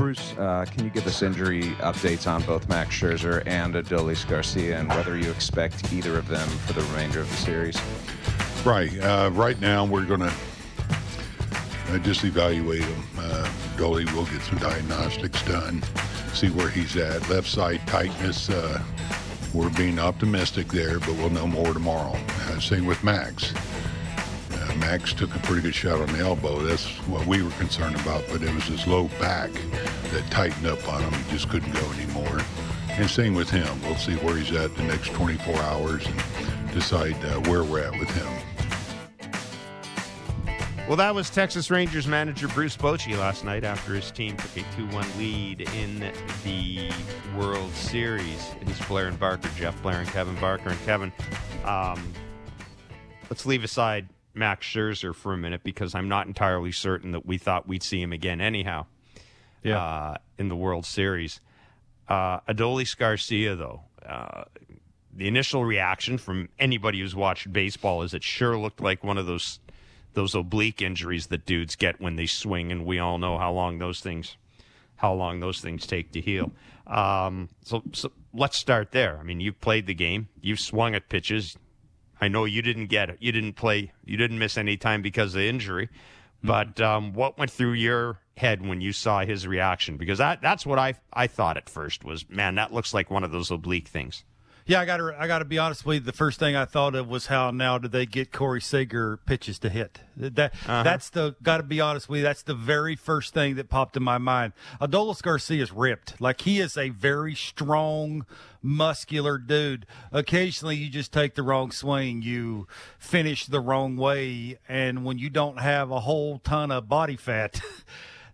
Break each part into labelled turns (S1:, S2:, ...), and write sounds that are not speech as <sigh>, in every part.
S1: Bruce, uh, can you give us injury updates on both Max Scherzer and Adolis Garcia and whether you expect either of them for the remainder of the series?
S2: Right. Uh, right now, we're going to uh, just evaluate him. Uh, Dolly will get some diagnostics done, see where he's at. Left side tightness, uh, we're being optimistic there, but we'll know more tomorrow. Uh, same with Max. Max took a pretty good shot on the elbow. That's what we were concerned about, but it was his low back that tightened up on him. He just couldn't go anymore. And same with him. We'll see where he's at the next 24 hours and decide uh, where we're at with him.
S3: Well, that was Texas Rangers manager Bruce Bochy last night after his team took a 2 1 lead in the World Series. It is Blair and Barker, Jeff Blair and Kevin Barker. And Kevin, um, let's leave aside Max Scherzer for a minute because I'm not entirely certain that we thought we'd see him again anyhow
S4: Yeah.
S3: uh, in the World Series. Uh, Adolis Garcia, though, uh, the initial reaction from anybody who's watched baseball is it sure looked like one of those those oblique injuries that dudes get when they swing, and we all know how long those things how long those things take to heal. Um, so, so let's start there. I mean, you've played the game, you've swung at pitches. I know you didn't get it. You didn't play. You didn't miss any time because of the injury. But um, what went through your head when you saw his reaction? Because that, that's what I I thought at first was, man, that looks like one of those oblique things.
S4: Yeah, I got to I got to be honest with you. The first thing I thought of was how now do they get Corey Seager pitches to hit? That uh-huh. that's the got to be honest with you. That's the very first thing that popped in my mind. Adolis Garcia's ripped. Like he is a very strong, muscular dude. Occasionally, you just take the wrong swing, you finish the wrong way, and when you don't have a whole ton of body fat. <laughs>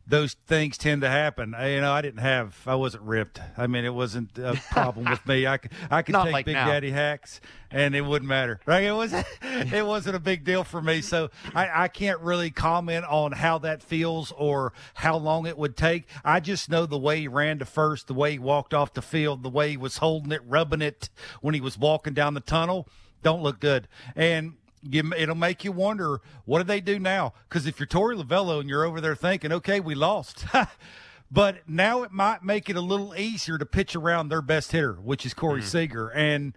S4: those things tend to happen. I, you know, I didn't have, I wasn't ripped. I mean, it wasn't a <laughs> problem with me. I could, I could take
S3: like
S4: Big
S3: now.
S4: Daddy hacks, and it wouldn't matter. Right? It was, <laughs> it wasn't a big deal for me. So I, I can't really comment on how that feels or how long it would take. I just know the way he ran to first, the way he walked off the field, the way he was holding it, rubbing it when he was walking down the tunnel. Don't look good. And you, it'll make you wonder what do they do now? Because if you're Torey Lovullo and you're over there thinking, okay, we lost. <laughs> But now it might make it a little easier to pitch around their best hitter, which is Corey mm. Seager. And,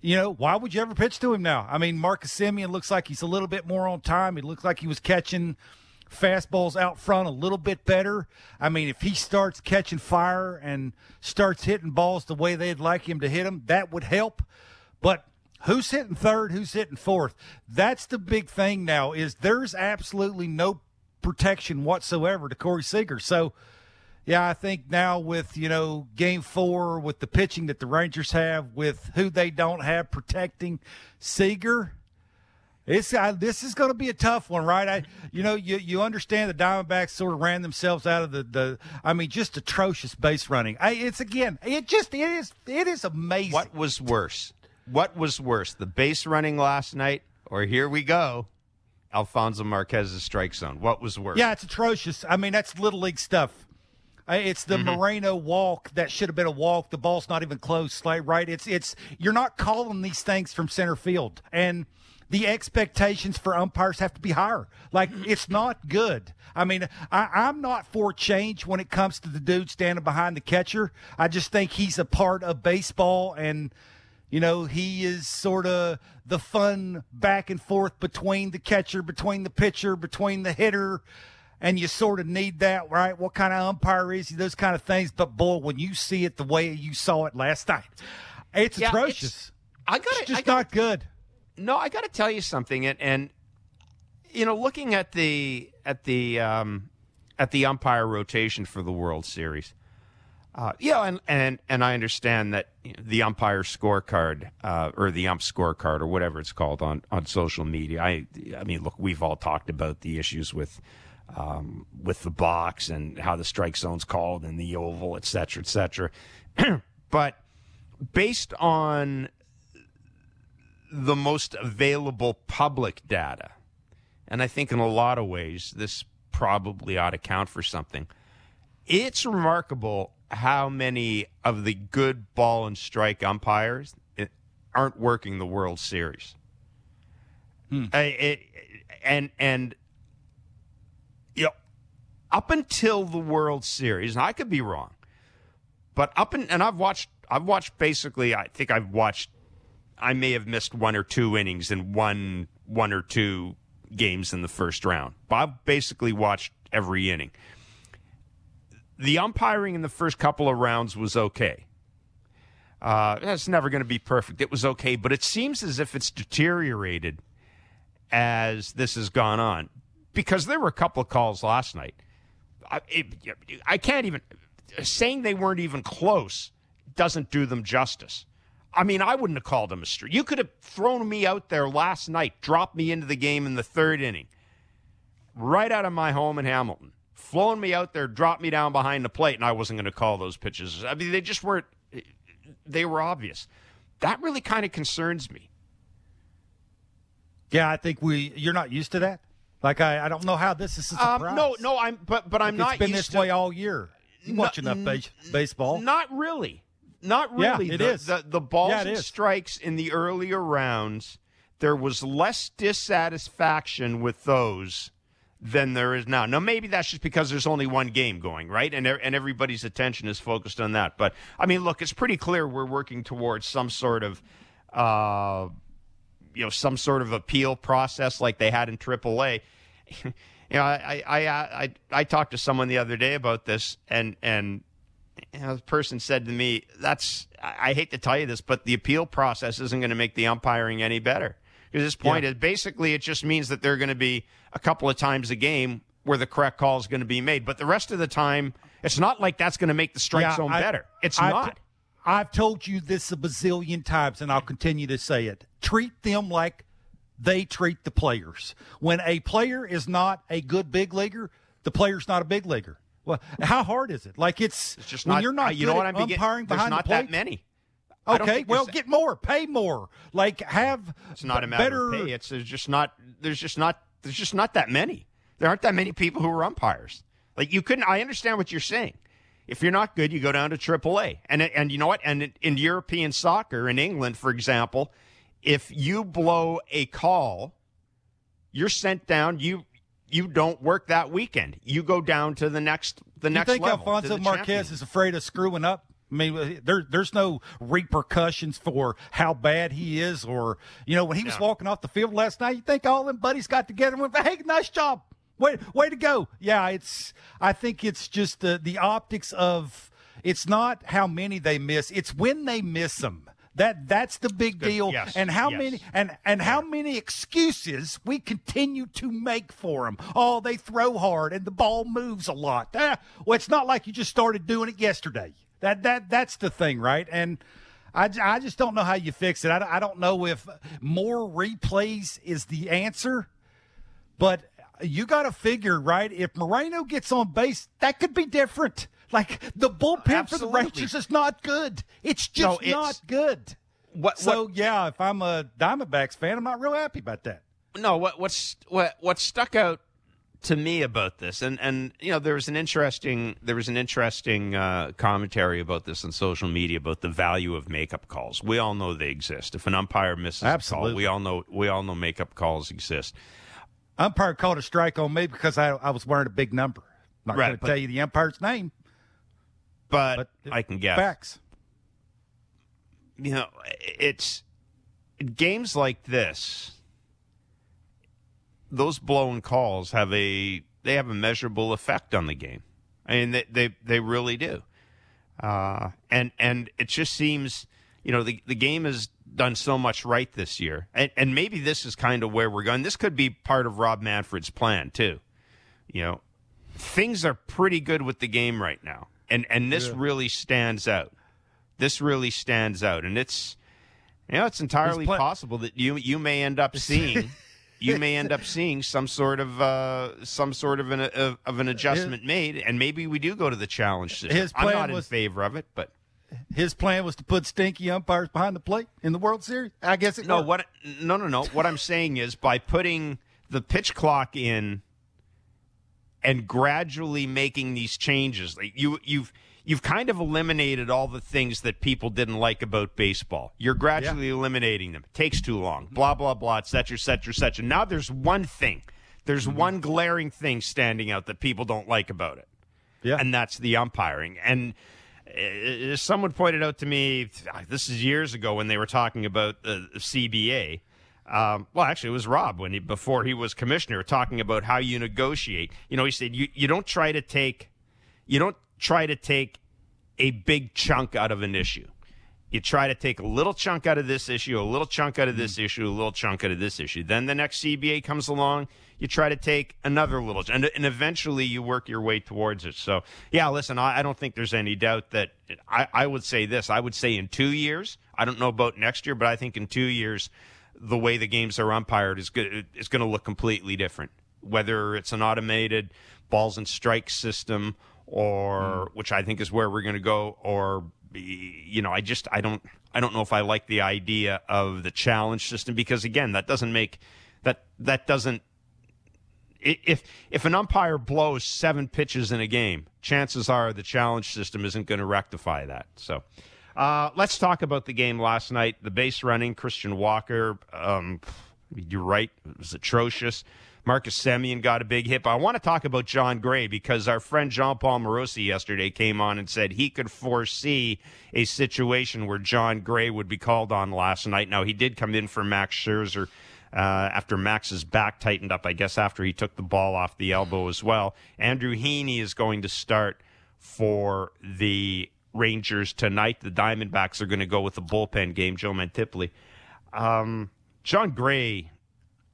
S4: you know, why would you ever pitch to him now? I mean, Marcus Semien looks like he's a little bit more on time. He looks like he was catching fastballs out front a little bit better. I mean, if he starts catching fire and starts hitting balls the way they'd like him to hit them, that would help. But who's hitting third? Who's hitting fourth? That's the big thing now. Is there's absolutely no protection whatsoever to Corey Seager. So, yeah, I think now with you know Game Four, with the pitching that the Rangers have, with who they don't have protecting Seager, it's I, this is going to be a tough one, right? I, you know, you you understand the Diamondbacks sort of ran themselves out of the the. I mean, just atrocious base running. I, it's again, it just it is it is amazing.
S3: What was worse? What was worse, the base running last night, or here we go, Alfonso Marquez's strike zone? What was worse?
S4: Yeah, it's atrocious. I mean, that's little league stuff. Uh, It's the
S3: Mm-hmm.
S4: Moreno walk that should have been a walk. The ball's not even close, right? It's it's you're not calling these things from center field, and the expectations for umpires have to be higher. Like it's not good. I mean, I, I'm not for change when it comes to the dude standing behind the catcher. I just think he's a part of baseball, and you know, he is sort of the fun back and forth between the catcher, between the pitcher, between the hitter. And you sort of need that, right? What kind of umpire is he? Those kind of things. But boy, when you see it the way you saw it last night, it's
S3: Yeah,
S4: atrocious.
S3: it's- I got
S4: It's just not good.
S3: No, I got to tell you something, and, and you know, looking at the at the um, at the umpire rotation for the World Series, uh, yeah, and, and and I understand that the umpire scorecard uh, or the ump scorecard or whatever it's called on, on social media. I I mean, look, we've all talked about the issues with um, with the box and how the strike zone's called and the oval, et cetera, et cetera. <clears throat> but based on the most available public data. And I think in a lot of ways, this probably ought to count for something. It's remarkable how many of the good ball and strike umpires aren't working the World Series. Hmm. I- it- and and you know, up until the World Series, and I could be wrong, but up in, and I've watched I've watched basically I think I've watched I may have missed one or two innings in one one or two games in the first round. But I've basically watched every inning. The umpiring in the first couple of rounds was okay. Uh, it's never going to be perfect. It was okay, but it seems as if it's deteriorated as this has gone on because there were a couple of calls last night. I, it, I can't even saying they weren't even close doesn't do them justice. I mean, I wouldn't have called him a streak. You could have thrown me out there last night, dropped me into the game in the third inning, right out of my home in Hamilton, flown me out there, dropped me down behind the plate, and I wasn't going to call those pitches. I mean, they just weren't. They were obvious. That really kind of concerns me.
S4: Yeah, I think we. You're not used to that. Like I, I don't know how this is a surprise.
S3: Um, no, no, I'm. But but I'm
S4: Like,
S3: not.
S4: It's been this
S3: to,
S4: way all year. You
S3: No,
S4: watch enough base, baseball.
S3: Not really. Not
S4: Yeah,
S3: really.
S4: it
S3: the,
S4: is.
S3: The, the balls
S4: Yeah,
S3: and
S4: is.
S3: strikes in the earlier rounds, there was less dissatisfaction with those than there is now. Now, maybe that's just because there's only one game going, right? And, and everybody's attention is focused on that. But, I mean, look, it's pretty clear we're working towards some sort of. Uh, you know some sort of appeal process like they had in AAA. <laughs> you know, I I, I I talked to someone the other day about this, and and you know, the person said to me, "That's I hate to tell you this, but the appeal process isn't going to make the umpiring any better." Because this point is basically it just means that there are going to be a couple of times a game where the correct call is going to be made, but the rest of the time, it's not like that's going to make the strike
S4: Yeah,
S3: zone
S4: I-
S3: better. It's
S4: I've-
S3: not.
S4: I've told you this a bazillion times, and I'll continue to say it. Treat them like they treat the players. When a player is not a good big leaguer, the player's not a big leaguer. Well, how hard is it? Like it's,
S3: It's just
S4: when
S3: not.
S4: you're not
S3: you know what I'm begin-
S4: umpiring
S3: There's
S4: behind
S3: not
S4: the plate.
S3: that many.
S4: Okay, well, get more, pay more. Like have
S3: It's not a matter
S4: better.
S3: of pay. It's there's just not there's just not there's just not that many. There aren't that many people who are umpires. Like you couldn't. I understand what you're saying. If you're not good, you go down to AAA. And and you know what? And in, European soccer, in England, for example, if you blow a call, you're sent down. You you don't work that weekend. You go down to the next the
S4: you
S3: next
S4: think
S3: level. to
S4: Alfonso Marquez
S3: champion.
S4: is afraid of screwing up? I mean, there, there's no repercussions for how bad he is, or you know, when he was
S3: Yeah.
S4: walking off the field last night, you think all them buddies got together and went, "Hey, nice job, way, way to go!" Yeah, it's. I think it's just the the optics of. It's not how many they miss; it's when they miss them. That that's the big
S3: Good.
S4: deal,
S3: Yes.
S4: and how
S3: Yes.
S4: many and and how many excuses we continue to make for them. Oh, they throw hard and the ball moves a lot. Ah, well, it's not like you just started doing it yesterday. That that that's the thing, right? And I, I just don't know how you fix it. I, don't- I don't know if more replays is the answer, but you got to figure, right? If Moreno gets on base, that could be different. Like the bullpen for the
S3: Absolutely.
S4: Rangers is not good. It's just
S3: No, it's-
S4: not good.
S3: What-
S4: so
S3: what-
S4: yeah, if I'm a Diamondbacks fan, I'm not real happy about that.
S3: no what what's what what stuck out to me about this and and you know there was an interesting there was an interesting uh, commentary about this on social media about the value of makeup calls we all know they exist if an umpire misses a call
S4: Absolutely.
S3: we all know we all know makeup calls exist
S4: Umpire called a strike on me because I, I was wearing a big number. Not
S3: Right,
S4: going to tell you the umpire's name,
S3: but,
S4: but
S3: i can guess
S4: facts.
S3: you know it's games like this those blown calls have a they have a measurable effect on the game. I mean they they, they really do. Uh, and and it just seems you know the the game has done so much right this year. And and maybe this is kind of where we're going. This could be part of Rob Manfred's plan too. You know things are pretty good with the game right now. And and this really stands out. This really stands out. And it's you know it's entirely possible that you you may end up <laughs> seeing you may end up seeing some sort of uh, some sort of an of, of an adjustment made, and maybe we do go to the challenge system.
S4: his
S3: I'm not
S4: was-
S3: in favor of it, but
S4: His plan was to put stinky umpires behind the plate in the World Series. I guess it
S3: no,
S4: worked.
S3: what? No, no, no. What I'm saying is by putting the pitch clock in and gradually making these changes, like you you've you've kind of eliminated all the things that people didn't like about baseball. You're gradually eliminating them. It takes too long. Blah blah blah, et cetera, et cetera, et cetera. Now there's one thing There's
S4: Mm-hmm.
S3: one glaring thing standing out that people don't like about it,
S4: Yeah.
S3: and that's the umpiring. And uh, someone pointed out to me, this is years ago when they were talking about the CBA. Um, well, actually, it was Rob when he before he was commissioner talking about how you negotiate. You know, he said you, you don't try to take you don't try to take a big chunk out of an issue. You try to take a little chunk out of this issue, a little chunk out of this mm. issue, a little chunk out of this issue. Then the next CBA comes along, you try to take another little, and, and eventually you work your way towards it. So, yeah, listen, I, I don't think there's any doubt that I, I would say this. I would say in two years, I don't know about next year, but I think in two years, the way the games are umpired is good, is going to look completely different. Whether it's an automated balls and strike system, or which I think is where we're going to go, or you know, I just I don't I don't know if I like the idea of the challenge system because again, that doesn't make that that doesn't if if an umpire blows seven pitches in a game, chances are the challenge system isn't going to rectify that. So. Uh, let's talk about the game last night. The base running, Christian Walker. Um, you're right; it was atrocious. Marcus Semien got a big hit. But I want to talk about Jon Gray because our friend Jon Paul Morosi yesterday came on and said he could foresee a situation where Jon Gray would be called on last night. Now he did come in for Max Scherzer. Uh, after Max's back tightened up, I guess after he took the ball off the elbow as well. Andrew Heaney is going to start for the Rangers tonight. The Diamondbacks are going to go with the bullpen game, Joe Mantiply. Um, Jon Gray,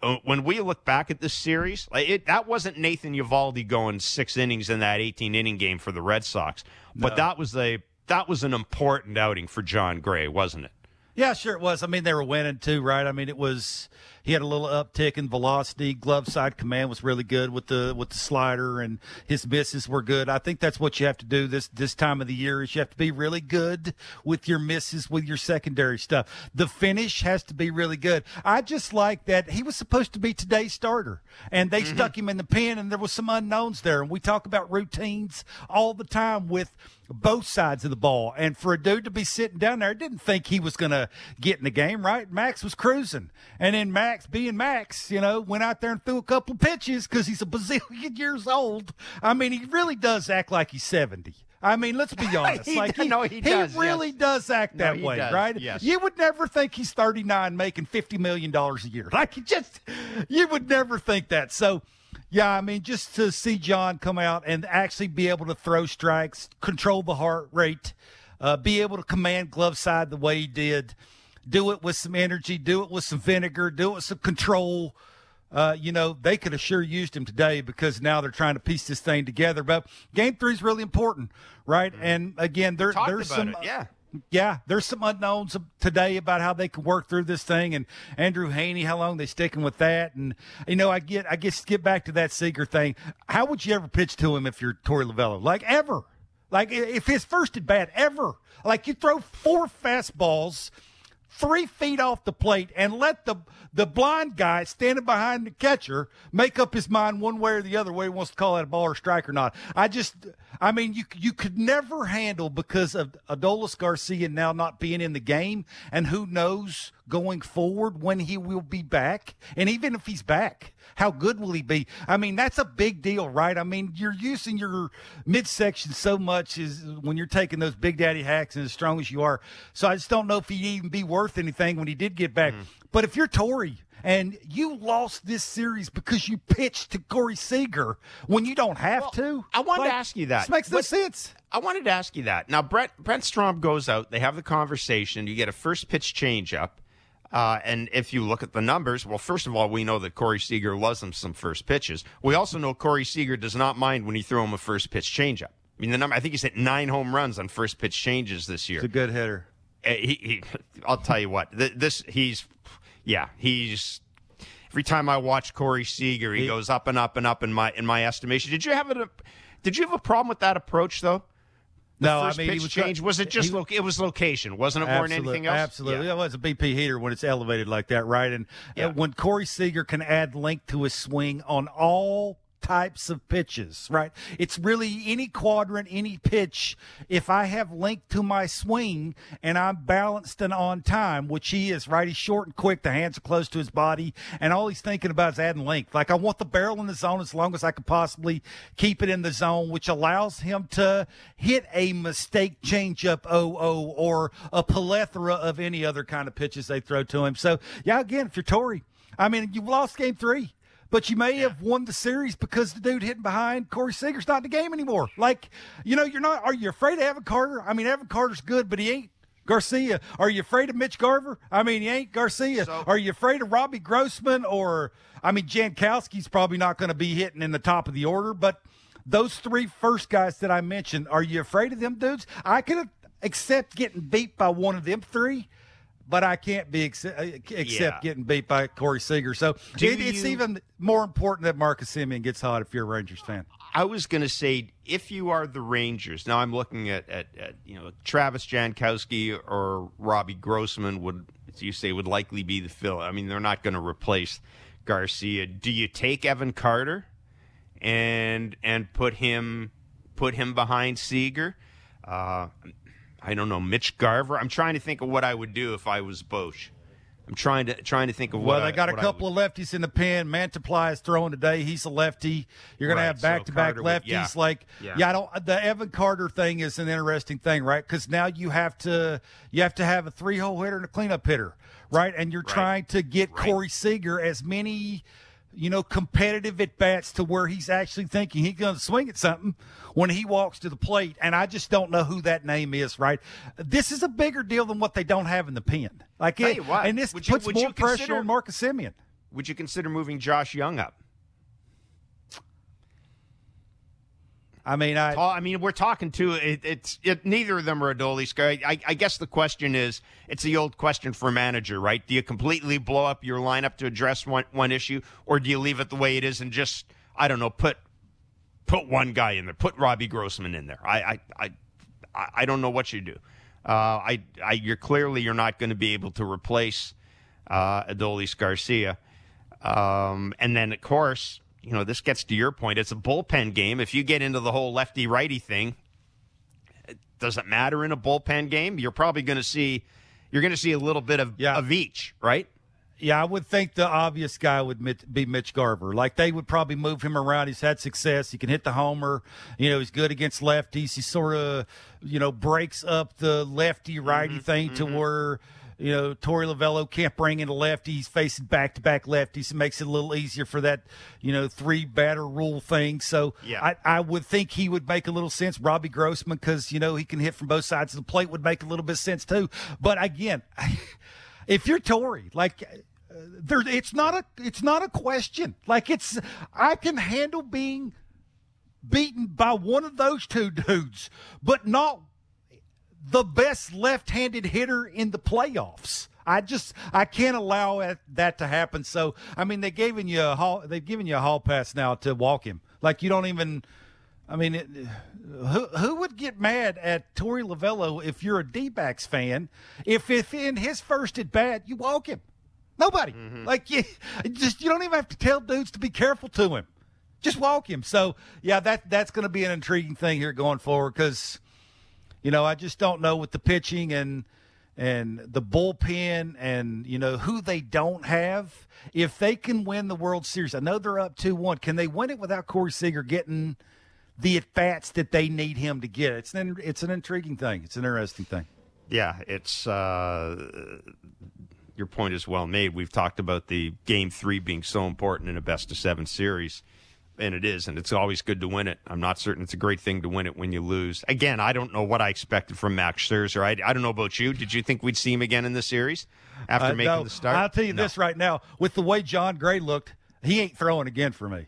S3: Uh, when we look back at this series, like it, that wasn't Nathan Eovaldi going six innings in that 18 inning game for the Red Sox, but that was a that was an important outing for Jon Gray, wasn't it?
S4: Yeah, sure it was. I mean, they were winning too, right? I mean, it was he had a little uptick in velocity. Glove side command was really good with the with the slider, and his misses were good. I think that's what you have to do this this time of the year is you have to be really good with your misses, with your secondary stuff. The finish has to be really good. I just like that he was supposed to be today's starter, and they mm-hmm. stuck him in the pen, and there was some unknowns there. And we talk about routines all the time with both sides of the ball. And for a dude to be sitting down there, I didn't think he was going to get in the game, right? Max was cruising. And then Max, being Max, you know, went out there and threw a couple of pitches because he's a bazillion <laughs> years old. I mean, he really does act like he's 70. I mean, let's be <laughs> honest.
S3: He
S4: like
S3: does- no, he does,
S4: really
S3: yes.
S4: does act that
S3: he
S4: way,
S3: does,
S4: right?
S3: yes.
S4: You would never think he's 39 making 50 million dollars a year. <laughs> Like you just you would never think that. So yeah, I mean, just to see Jon come out and actually be able to throw strikes, control the heart rate, uh, be able to command glove side the way he did, do it with some energy, do it with some vinegar, do it with some control. Uh, you know, they could have sure used him today because now they're trying to piece this thing together. But game three is really important, right? And again, there, there's some,
S3: it, yeah.
S4: yeah, there's some unknowns today about how they can work through this thing, and Andrew Heaney, how long they sticking with that, and you know, I get, I guess, get back to that Seager thing. How would you ever pitch to him if you're Torey Lovullo? Like ever? Like if his first at bat ever? Like you throw four fastballs three feet off the plate and let the the blind guy standing behind the catcher make up his mind one way or the other way he wants to call that a ball or strike or not. I just, I mean, you you could never handle because of Adolis Garcia now not being in the game, and who knows going forward when he will be back, and even if he's back. How good will he be? I mean, that's a big deal, right? I mean, you're using your midsection so much is when you're taking those big daddy hacks and as strong as you are. So I just don't know if he'd even be worth anything when he did get back. Mm-hmm. But if you're Torey and you lost this series because you pitched to Corey Seager when you don't have to,
S3: I wanted to ask you that.
S4: This makes no sense.
S3: I wanted to ask you that. Now, Brent Brent Strom goes out. They have the conversation. You get a first pitch changeup. Uh, and if you look at the numbers, well, first of all, we know that Corey Seager loves him some first pitches. We also know Corey Seager does not mind when you throw him a first pitch changeup. I mean, the number, I think he's hit nine home runs on first pitch changes this year.
S4: He's a good hitter.
S3: Uh, he, he, <laughs> I'll tell you what. This he's, yeah, he's. Every time I watch Corey Seager, he,
S4: He-
S3: goes up and up and up in my in my estimation. Did you have a Did you have a problem with that approach though?
S4: No, I mean,
S3: pitch
S4: was
S3: change was it just
S4: he-
S3: lo- it was location, wasn't it more than anything else?
S4: Absolutely.
S3: Yeah.
S4: That was a BP heater when it's elevated like that, right? And
S3: Yeah.
S4: uh, when Corey Seager can add length to his swing on all types of pitches, right? It's really any quadrant, any pitch. If I have length to my swing and I'm balanced and on time, which he is, right? He's short and quick. The hands are close to his body, and all he's thinking about is adding length. Like I want the barrel in the zone as long as I can possibly keep it in the zone, which allows him to hit a mistake changeup, oh oh, or a plethora of any other kind of pitches they throw to him. So yeah, again, if you're Torey, I mean, you've lost game three but you may have won the series because the dude hitting behind Corey Seager's not in the game anymore. Like, you know, you're not. Are you afraid of Evan Carter? I mean, Evan Carter's good, but he ain't Garcia. Are you afraid of Mitch Garver? I mean, he ain't Garcia.
S3: So-
S4: Are you afraid of Robbie Grossman or I mean, Jankowski's probably not going to be hitting in the top of the order, but those three first guys that I mentioned, are you afraid of them dudes? I could accept getting beat by one of them three. But I can't be ex- except
S3: Yeah.
S4: getting beat by Corey Seager. So it, it's
S3: you-
S4: even more important that Marcus Semien gets hot if you're a Rangers fan.
S3: I was going to say, if you are the Rangers, now I'm looking at, at, at you know Travis Jankowski or Robbie Grossman would, as you say, would likely be the fill. I mean, they're not going to replace Garcia. Do you take Evan Carter and and put him put him behind Seager? Uh, I don't know, Mitch Garver. I'm trying to think of what I would do if I was Bosch. I'm trying to trying to think of what.
S4: Well, they
S3: I-
S4: got a couple of lefties in the pen. Mantiply is throwing today. He's a lefty. You're going
S3: Right,
S4: to have back to back
S3: Carter would-
S4: lefties.
S3: yeah.
S4: Like,
S3: Yeah.
S4: yeah. I don't. The Evan Carter thing is an interesting thing, right? Because now you have to you have to have a three hole hitter and a cleanup hitter, right? And you're
S3: Right.
S4: trying to get
S3: Right.
S4: Corey Seager as many. You know, competitive at bats to where he's actually thinking he's going to swing at something when he walks to the plate. And I just don't know who that name is, right? This is a bigger deal than what they don't have in the pen. Like, it,
S3: what,
S4: and this
S3: you-
S4: puts more pressure
S3: consider-
S4: on Marcus Semien.
S3: Would you consider moving Josh Jung up?
S4: I mean, I
S3: I mean, we're talking to it, it's it, neither of them are Adolis. I, I guess the question is, it's the old question for a manager, right? Do you completely blow up your lineup to address one one issue, or do you leave it the way it is and just I don't know put put one guy in there, put Robbie Grossman in there? I I I, I- I don't know what you do. Uh, I, I you're clearly you're not going to be able to replace uh, Adolis Garcia. Um, and then, of course, you know, this gets to your point. It's a bullpen game. If you get into the whole lefty righty thing, it doesn't matter in a bullpen game. You're probably going to see, you're going to see a little bit of,
S4: Yeah.
S3: of each, right?
S4: yeah, I would think the obvious guy would be Mitch Garver. Like they would probably move him around. He's had success. He can hit the homer. You know, he's good against lefties. He sort of, you know, breaks up the lefty righty mm-hmm. thing to mm-hmm. where. You know, Torey Lovullo can't bring in a lefty. He's facing back to back lefties. It makes it a little easier for that, you know, three batter rule thing. So
S3: Yeah.
S4: I, I would think he would make a little sense. Robbie Grossman, because, you know, he can hit from both sides of the plate, would make a little bit of sense too. But again, <laughs> if you're Torey, like uh, there, it's not a, it's not a question. Like it's, I can handle being beaten by one of those two dudes, but not the best left-handed hitter in the playoffs. I just I can't allow that to happen. So I mean, they've given you a hall, they've given you a hall pass now to walk him. Like you don't even. I mean, it, who who would get mad at Torey Lovullo if you're a D-backs fan? If if in his first at bat you walk him, nobody. Mm-hmm. Like you just you don't even have to tell dudes to be careful to him. Just walk him. So yeah, that that's going to be an intriguing thing here going forward because you know, I just don't know with the pitching and and the bullpen and you know who they don't have. If they can win the World Series, I know they're up two one. Can they win it without Corey Seager getting the at bats that they need him to get? It's an it's an intriguing thing. It's an interesting thing.
S3: Yeah, it's uh, your point is well made. We've talked about the game three being so important in a best of seven series, and it is, and it's always good to win it. I'm not certain it's a great thing to win it when you lose. Again, I don't know what I expected from Max Scherzer. I, I don't know about you. Did you think we'd see him again in the series after
S4: Uh,
S3: making
S4: no,
S3: the start?
S4: I'll tell you
S3: No.
S4: this right now: with the way Jon Gray looked, he ain't throwing again for me.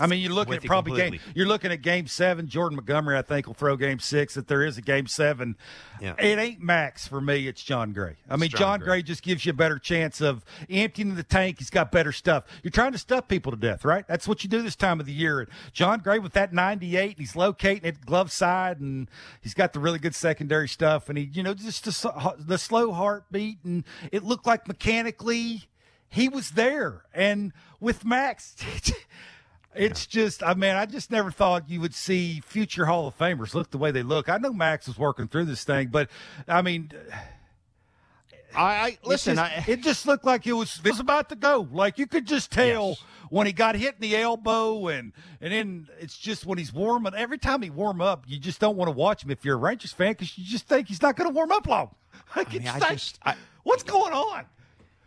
S4: I mean, you're looking at probably game. You're looking at game seven. Jordan Montgomery, I think, will throw game six. If there is a game seven,
S3: Yeah.
S4: it ain't Max for me. It's Jon Gray. I mean,
S3: Jon
S4: Jon,
S3: Gray.
S4: Gray. just gives you a better chance of emptying the tank. He's got better stuff. You're trying to stuff people to death, right? That's what you do this time of the year. And Jon Gray with that 98, and he's locating it glove side, and he's got the really good secondary stuff, and he, you know, just the, the slow heartbeat, and it looked like mechanically he was there. And with Max, <laughs> It's just, I mean, I just never thought you would see future Hall of Famers look the way they look. I know Max was working through this thing, but I mean,
S3: I, I listen.
S4: it just,
S3: I,
S4: it just looked like it was it was about to go. Like you could just tell
S3: Yes.
S4: when he got hit in the elbow, and and then it's just when he's warming. Every time he warm up, you just don't want to watch him if you're a Rangers fan because you just think he's not going to warm up long. <laughs> Like
S3: mean,
S4: it's
S3: I
S4: like,
S3: just- I-
S4: what's going on?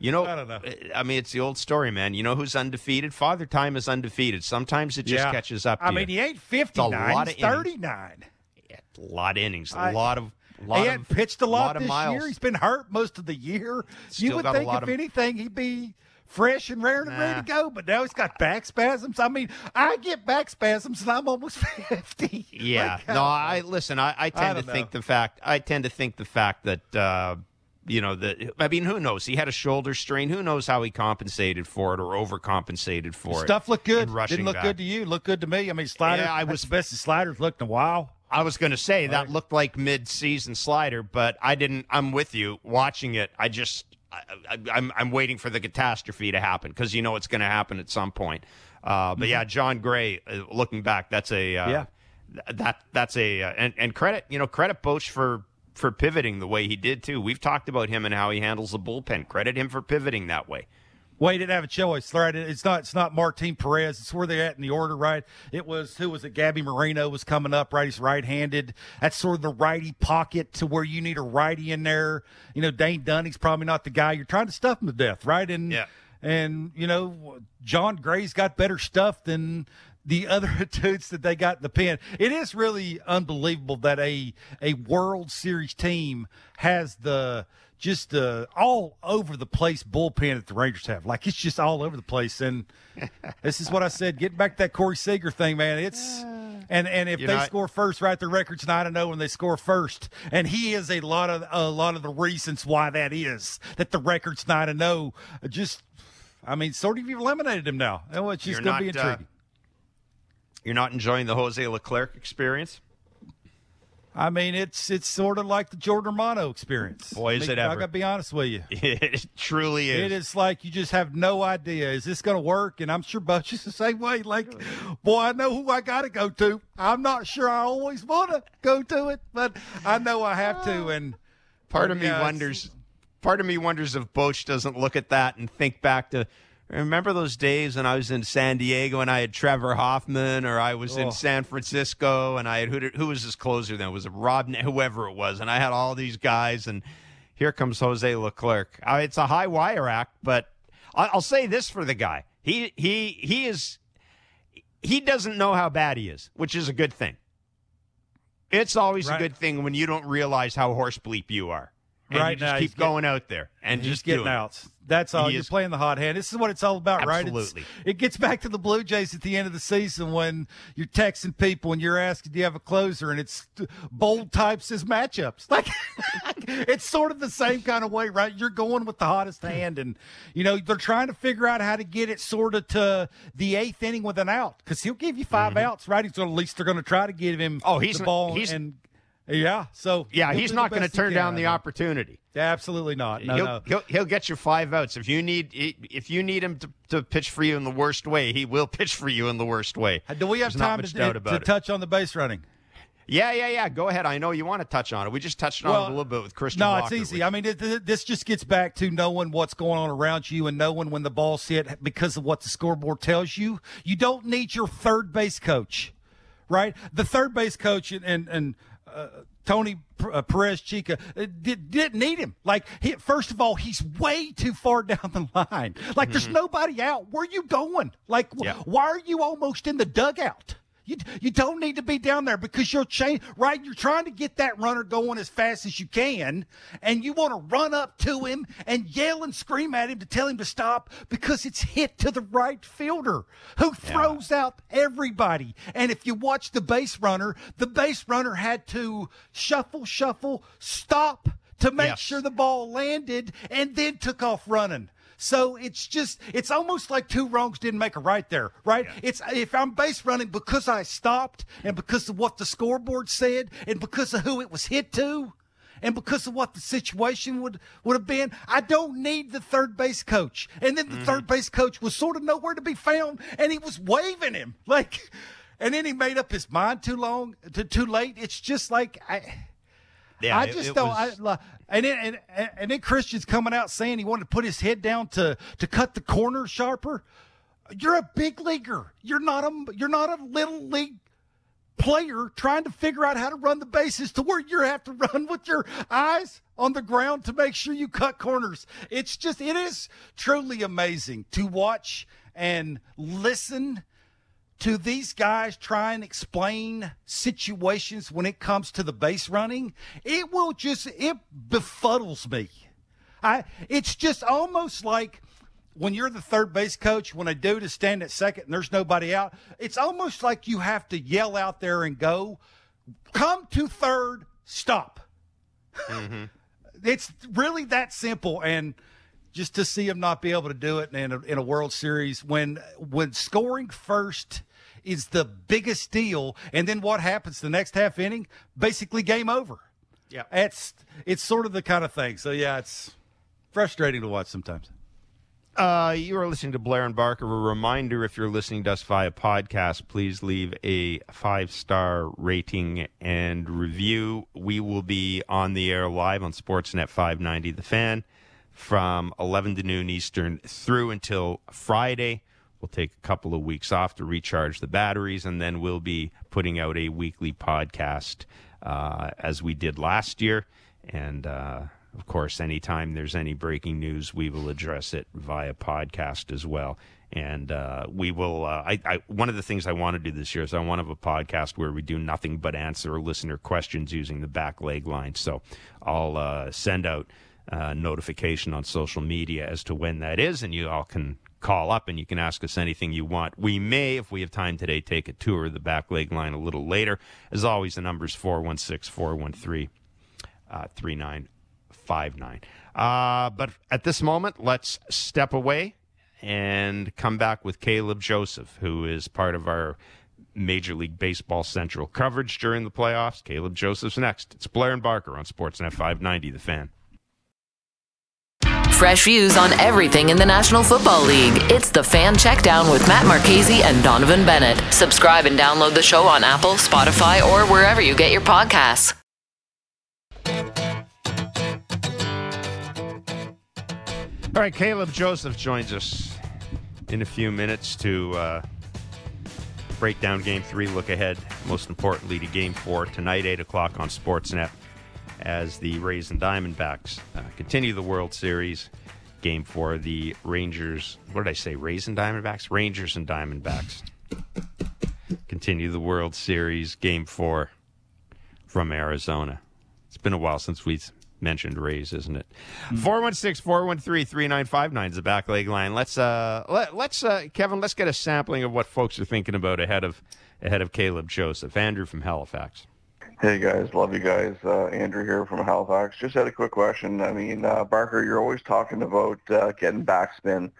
S3: You know,
S4: I don't know.
S3: I mean, it's the old story, man. You know who's undefeated? Father Time is undefeated. Sometimes it just
S4: Yeah.
S3: catches up to
S4: I
S3: you.
S4: mean, he ain't 59, he's
S3: innings.
S4: 39.
S3: a lot of innings, a
S4: I-
S3: lot of, lot
S4: he hadn't pitched a lot,
S3: of
S4: this
S3: miles.
S4: year. He's been hurt most of the year.
S3: Still
S4: you would think if
S3: of-
S4: anything he'd be fresh and rare and ready to go, but now he's got back spasms. I mean, I get back spasms and I'm almost <laughs> 50.
S3: Yeah.
S4: Like,
S3: no,
S4: uh,
S3: I listen. I, I tend to
S4: don't
S3: think the fact. I tend to think the fact that uh, you know the I mean, who knows? He had a shoulder strain. Who knows how he compensated for it or overcompensated for it?
S4: Stuff looked good. Didn't look
S3: back.
S4: good to you. Looked good to me. I mean, slider.
S3: Yeah, I was-
S4: the best his sliders looked in a while.
S3: I was going to say that looked like mid-season slider, but I didn't. I'm with you. Watching it, I just I, I, I'm I'm waiting for the catastrophe to happen because you know it's going to happen at some point. Uh, but yeah, Jon Gray. Uh, looking back, that's a uh,
S4: Mm-hmm. Yeah.
S3: that that's a uh, and and credit you know credit Boch for for pivoting the way he did too. We've talked about him and how he handles the bullpen. Credit him for pivoting that way.
S4: Well, he didn't have a choice, right? It's not. It's not Martin Perez. It's where they're at in the order, right? It was who was it? Gabby Moreno was coming up, right? He's right-handed. That's sort of the righty pocket to where you need a righty in there. You know, Dane Dunning's probably not the guy you're trying to stuff him to death, right? And
S3: Yeah.
S4: and you know, Jon Gray's got better stuff than the other <laughs> dudes that they got in the pen. It is really unbelievable that a a World Series team has the just the all over the place bullpen that the Rangers have. Like it's just all over the place. And <laughs> this is what I said. Getting back to that Corey Seager thing, man. It's and and if
S3: You're
S4: they
S3: not-
S4: score first, right, their record's nine and zero when they score first. And he is a lot of a lot of the reasons why that is that the record's nine and zero. Just, I mean, sort of you've eliminated him now. Oh, it's just
S3: You're
S4: going to be
S3: not, uh,
S4: intriguing.
S3: You're not enjoying the Jose Leclerc experience.
S4: I mean, it's it's sort of like the Jordan Romano experience.
S3: Boy,
S4: I
S3: is
S4: mean,
S3: it
S4: I got to be honest with you. <laughs>
S3: It truly is.
S4: It is like you just have no idea. Is this going to work? And I'm sure Butch is the same way. Like, boy, I know who I got to go to. I'm not sure I always want to go to it, but I know I have to. Ah. And
S3: Part of me wonders. Part of me wonders if Boch doesn't look at that and think back to. Remember those days when I was in San Diego and I had Trevor Hoffman, or I was in
S4: Oh.
S3: San Francisco and I had who, did, who was his closer then? Was it Rob? Whoever it was, and I had all these guys, and here comes Jose Leclerc. Uh, it's a high wire act, but I, I'll say this for the guy: he he he is he doesn't know how bad he is, which is a good thing. It's always
S4: Right.
S3: a good thing when you don't realize how horse bleep you are. And
S4: Right now,
S3: keep going out there and just
S4: getting outs. That's all.
S3: He
S4: You're
S3: is-
S4: playing the hot hand. This is what it's all about, right?
S3: Absolutely.
S4: it gets back to the Blue Jays at the end of the season when you're texting people and you're asking, "Do you have a closer?" and it's bold types as matchups. <laughs> Like it's sort of the same kind of way, right? You're going with the hottest hand, and you know they're trying to figure out how to get it sort of to the eighth inning with an out because he'll give you 5 outs, right? He's at least they're going to try to give him
S3: Mm-hmm. Oh, he's
S4: the ball
S3: he's-
S4: and. Yeah, so
S3: Yeah, he's
S4: do
S3: not going to turn
S4: can,
S3: down the opportunity.
S4: Absolutely not. No,
S3: he'll,
S4: no.
S3: he'll he'll get you five outs if you need if you need him to, to pitch for you in the worst way. He will <laughs> pitch for you in the worst way.
S4: Do we have
S3: There's
S4: time
S3: much
S4: to, to touch on the base running?
S3: Yeah, yeah, yeah. Go ahead. I know you want to touch on it. We just touched on it a little bit with Christian.
S4: No,
S3: Walker,
S4: it's easy.
S3: which-
S4: I mean, it, this just gets back to knowing what's going on around you and knowing when the ball's hit because of what the scoreboard tells you. You don't need your third base coach, right? The third base coach and and, and uh, Tony uh, Perezchica uh, did, didn't need him. Like, he, first of all, he's way too far <laughs> down the line. Like, there's nobody out. Where are you going? Like,
S3: Yeah.
S4: why are you almost in the dugout? You, you don't need to be down there because you're chain right. You're trying to get that runner going as fast as you can, and you want to run up to him and yell and scream at him to tell him to stop because it's hit to the right fielder who throws out everybody. And if you watch the base runner, the base runner had to shuffle, shuffle, stop to make
S3: Yes.
S4: sure the ball landed, and then took off running. So it's just it's almost like two wrongs didn't make a right there, right? It's if I'm base running because I stopped and because of what the scoreboard said and because of who it was hit to, and because of what the situation would would have been, I don't need the third base coach. And then the mm-hmm. third base coach was sort of nowhere to be found, and he was waving him <laughs> like, and then he made up his mind too long, to, too late. It's just like I. Yeah, I just it, it don't. Was... I, and then and, and then Christian's coming out saying he wanted to put his head down to to cut the corner sharper. You're a big leaguer. You're not a you're not a little league player trying to figure out how to run the bases to where you have to <laughs> run with your eyes on the ground to make sure you cut corners. It's just it is truly amazing to watch and listen to these guys try and explain situations when it comes to the base running. It will just it befuddles me. I it's just almost like when you're the third base coach, when a dude is standing at second and there's nobody out, it's almost like you have to yell out there and go, come to third, stop. Mm-hmm. <laughs> it's really that simple. And just to see him not be able to do it in a, in a World Series when when scoring first is the biggest deal, and then what happens the next half inning? Basically, game over. Yeah, it's it's sort of the kind of thing. So yeah, it's frustrating to watch sometimes.
S3: Uh, you are listening to Blair and Barker. A reminder if you're listening to us via podcast, please leave a five star rating and review. We will be on the air live on Sportsnet 590 The Fan from 11 to noon Eastern through until Friday. We'll take a couple of weeks off to recharge the batteries, and then we'll be putting out a weekly podcast uh, as we did last year. And, uh, of course, anytime there's any breaking news, we will address it via podcast as well. And uh, we will. Uh, I, I, one of the things I want to do this year is I want to have a podcast where we do nothing but answer listener questions using the back leg line. So I'll uh, send out uh, notification on social media as to when that is, and you all can call up and you can ask us anything you want. We may, if we have time today, take a tour of the back leg line a little later. As always, the number is 416 413 five nine. Uh, but at this moment, let's step away and come back with Caleb Joseph, who is part of our Major League Baseball Central coverage during the playoffs. Caleb Joseph's next. It's Blair and Barker on Sportsnet 590, The Fan.
S5: Fresh views on everything in the National Football League. It's the Fan Checkdown with Matt Marchese and Donovan Bennett. Subscribe and download the show on Apple, Spotify, or wherever you get your podcasts.
S3: All right, Caleb Joseph joins us in a few minutes to uh, break down Game Three, look ahead, most importantly to Game Four tonight, eight o'clock on Sportsnet, as the Rays and Diamondbacks uh, continue the World Series. Game Four, the Rangers. What did I say? Rays and Diamondbacks. Rangers and Diamondbacks continue the World Series. Game Four from Arizona. It's been a while since we've mentioned Rays, isn't it? Hmm. Four one six four one three three nine five nine is the back leg line. Let's uh let, let's uh Kevin, let's get a sampling of what folks are thinking about ahead of ahead of Caleb Joseph. Andrew from Halifax.
S6: Hey guys, love you guys. Uh, Andrew here from Halifax. Just had a quick question. I mean, uh, Barker, you're always talking about uh, getting backspin,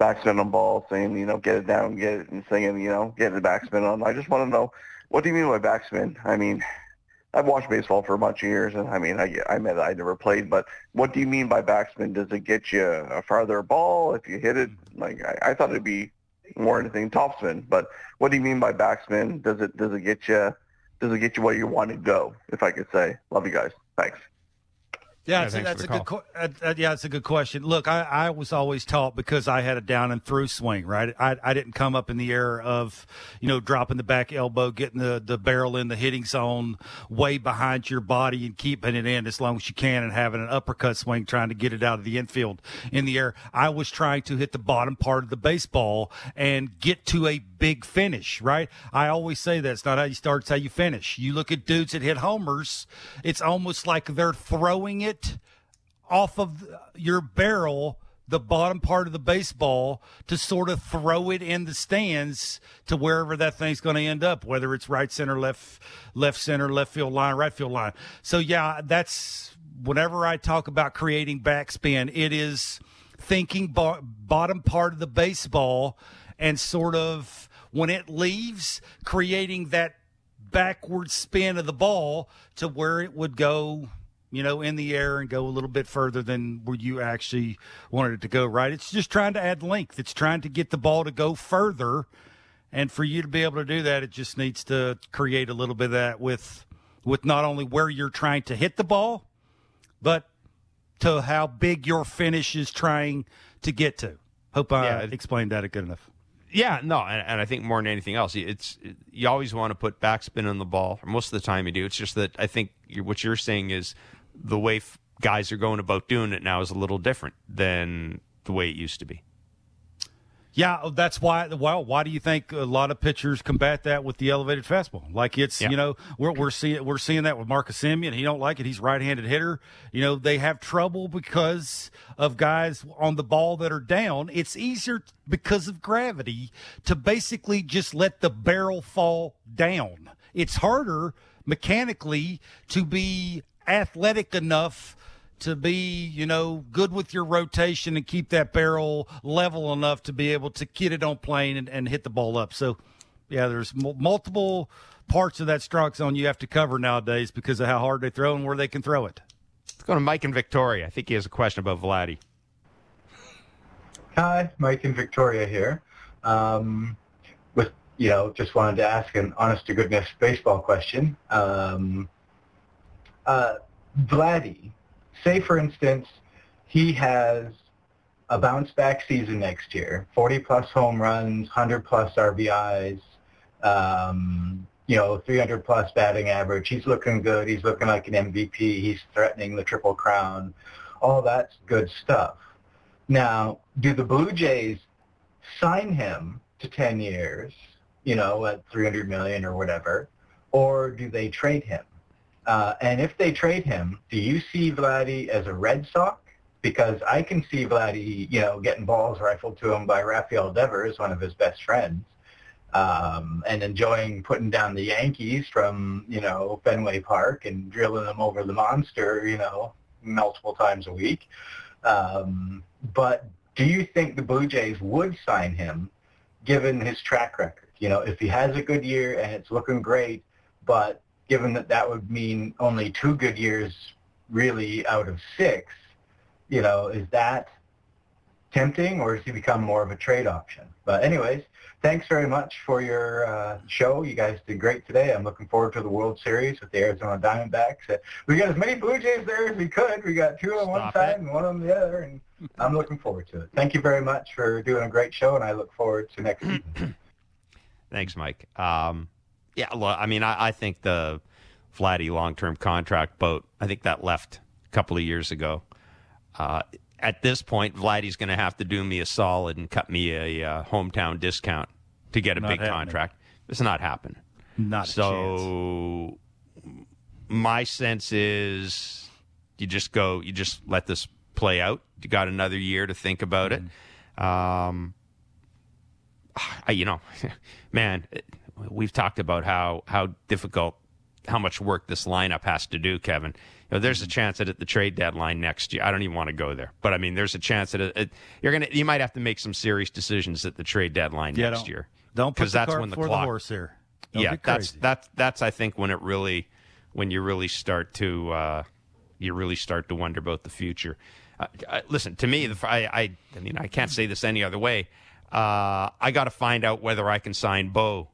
S6: backspin on ball, saying you know get it down, get it, and saying you know get the backspin on. I just want to know what do you mean by backspin? I mean, I've watched baseball for a bunch of years, and I mean, I I mean, I never played, but what do you mean by backspin? Does it get you a farther ball if you hit it? Like I, I thought it'd be more anything topspin, but what do you mean by backspin? Does it does it get you does it get you where you want to go? If I could say, love you guys. Thanks.
S4: Yeah, yeah that's a good. Uh, uh, yeah, it's a good question. Look, I, I was always taught because I had a down and through swing. Right, I, I didn't come up in the air of, you know, dropping the back elbow, getting the the barrel in the hitting zone, way behind your body, and keeping it in as long as you can, and having an uppercut swing, trying to get it out of the infield in the air. I was trying to hit the bottom part of the baseball and get to a big finish. Right, I always say that's not how you start, it's how you finish. You look at dudes that hit homers, it's almost like they're throwing it off of your barrel the bottom part of the baseball to sort of throw it in the stands to wherever that thing's going to end up, whether it's right center, left, left center, left field line, right field line. So yeah, that's whenever I talk about creating backspin, it is thinking bo- bottom part of the baseball and sort of when it leaves, creating that backward spin of the ball to where it would go you know, in the air and go a little bit further than where you actually wanted it to go, right? It's just trying to add length. It's trying to get the ball to go further. And for you to be able to do that, it just needs to create a little bit of that with with not only where you're trying to hit the ball, but to how big your finish is trying to get to. Hope I
S3: Yeah.
S4: explained that good enough.
S3: Yeah, no, and, and I think more than anything else, it's you always want to put backspin on the ball. Most of the time, you do. It's just that I think you're, what you're saying is the way f- guys are going about doing it now is a little different than the way it used to be.
S4: Yeah, oh, that's why. Well, why do you think a lot of pitchers combat that with the elevated fastball? Like it's
S3: Yeah.
S4: you know we're we're seeing we're seeing that with Marcus Semien. He don't like it. He's right-handed hitter. You know they have trouble because of guys on the ball that are down. It's easier because of gravity to basically just let the barrel fall down. It's harder mechanically to be athletic enough to be, you know, good with your rotation and keep that barrel level enough to be able to get it on plane and, and hit the ball up. So, yeah, there's m- multiple parts of that strike zone you have to cover nowadays because of how hard they throw and where they can throw it.
S3: Let's go to Mike and Victoria. I think he has a question about Vladdy.
S7: Hi, Mike and Victoria here. Um, with you know, just wanted to ask an honest to goodness baseball question. Um, uh, Vladdy, say for instance, he has a bounce back season next year, 40 plus home runs, 100 plus RBIs, um, you know, 300 plus batting average. He's looking good. He's looking like an MVP. He's threatening the triple crown. All that's good stuff. Now, do the Blue Jays sign him to 10 years, you know, at 300 million or whatever, or do they trade him? Uh, and if they trade him, do you see Vladdy as a Red Sox? Because I can see Vladdy, you know, getting balls rifled to him by Rafael Devers, one of his best friends, um, and enjoying putting down the Yankees from, you know, Fenway Park and drilling them over the monster, you know, multiple times a week. Um, but do you think the Blue Jays would sign him given his track record? You know, if he has a good year and it's looking great, but given that that would mean only two good years really out of six, you know, is that tempting or has he become more of a trade option? But anyways, thanks very much for your uh, show. You guys did great today. I'm looking forward to the World Series with the Arizona Diamondbacks. Uh, We got as many Blue Jays there as we could. We got two on one side
S3: it.
S7: and one on the other, and I'm looking forward to it. Thank you very much for doing a great show, and I look forward to next season. <clears throat>
S3: Thanks, Mike. Um, yeah, look, I mean, I, I think the Vladdy long-term contract boat. I think that left a couple of years ago. Uh, at this point, Vladdy's going to have to do me a solid and cut me a uh, hometown discount to get a
S4: Not
S3: big
S4: happening.
S3: contract. It's not happening.
S4: Not a
S3: so my sense is you just go you just let this play out you got another year to think about it um I, you know <laughs> man we've talked about how how difficult how much work this lineup has to do kevin you know, there's a chance that at the trade deadline next year, I don't even want to go there, but I mean, there's a chance that it, it, you're gonna, you might have to make some serious decisions at the trade deadline
S4: yeah,
S3: next
S4: don't,
S3: year.
S4: Don't put
S3: 'Cause
S4: the
S3: that's when the clock-
S4: the horse here. Don't
S3: yeah, that's that's that's I think when it really when you really start to uh, you really start to wonder about the future. Uh, listen to me, the, I, I I mean I can't say this any other way. Uh, I got to find out whether I can sign Bo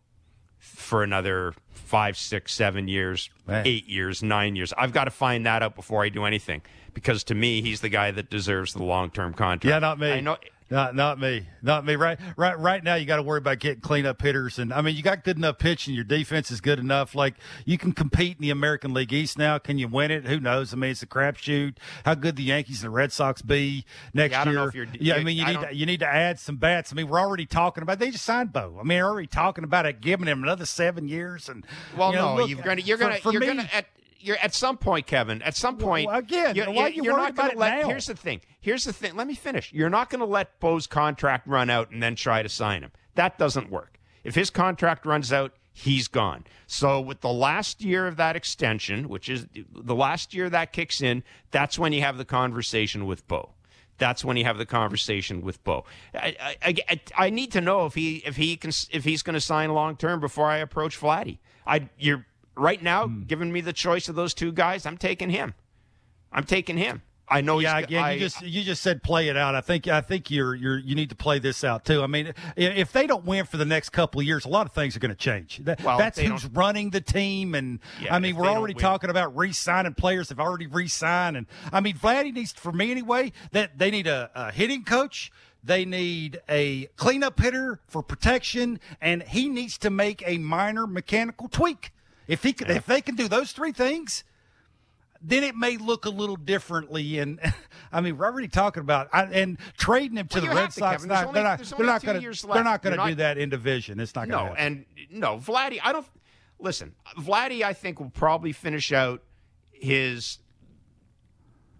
S3: for another five, six, seven years,
S4: Man.
S3: eight years, nine years. I've got to find that out before I do anything because to me, he's the guy that deserves the long term contract.
S4: Yeah, not me.
S3: I know.
S4: Not not me. Not me. Right right right now you got to worry about getting cleanup hitters and I mean you got good enough pitching, your defense is good enough. Like you can compete in the American League East now. Can you win it? Who knows? I mean it's a crapshoot. How good the Yankees and the Red Sox be next
S3: Yeah, I don't
S4: year?
S3: know if you're-
S4: yeah, I mean you
S3: I
S4: need to, you need to add some bats. I mean we're already talking about they just signed Bo. I mean they're already talking about it giving him another seven years and
S3: Well,
S4: you know,
S3: no,
S4: look,
S3: you're gonna you're gonna
S4: for
S3: you're
S4: me-
S3: gonna at you're at some point, Kevin. At some point,
S4: Well, again,
S3: you're,
S4: why are
S3: you're not gonna let.
S4: now?
S3: Here's the thing. Here's the thing. Let me finish. You're not going to let Bo's contract run out and then try to sign him. That doesn't work. If his contract runs out, he's gone. So with the last year of that extension, which is the last year that kicks in, that's when you have the conversation with Bo. That's when you have the conversation with Bo. I, I, I, I need to know if he if he can if he's going to sign long term before I approach Vladdy. I you're right now
S4: Hmm.
S3: giving me the choice of those two guys. I'm taking him. I'm taking him. I know.
S4: Yeah, again,
S3: I,
S4: you just you just said play it out. I think I think you're you're you need to play this out too. I mean, if they don't win for the next couple of years, a lot of things are going to change. That,
S3: Well,
S4: that's who's running the team, and
S3: Yeah,
S4: I mean, we're already talking about re-signing players. Have already re-signed, and I mean, Vladdy needs for me anyway. That they need a, a hitting coach. They need a cleanup hitter for protection, and he needs to make a minor mechanical tweak. If he can, if they can do those three things, then it may look a little differently. And <laughs> I mean, we're already talking about I, and trading him to
S3: Well,
S4: the Red
S3: to,
S4: Sox. Not,
S3: only-
S4: they're not. They're not going to. They're not going to do that in division. It's not going to
S3: no,
S4: happen.
S3: and no, Vladdy. I don't listen. Vladdy, I think will probably finish out his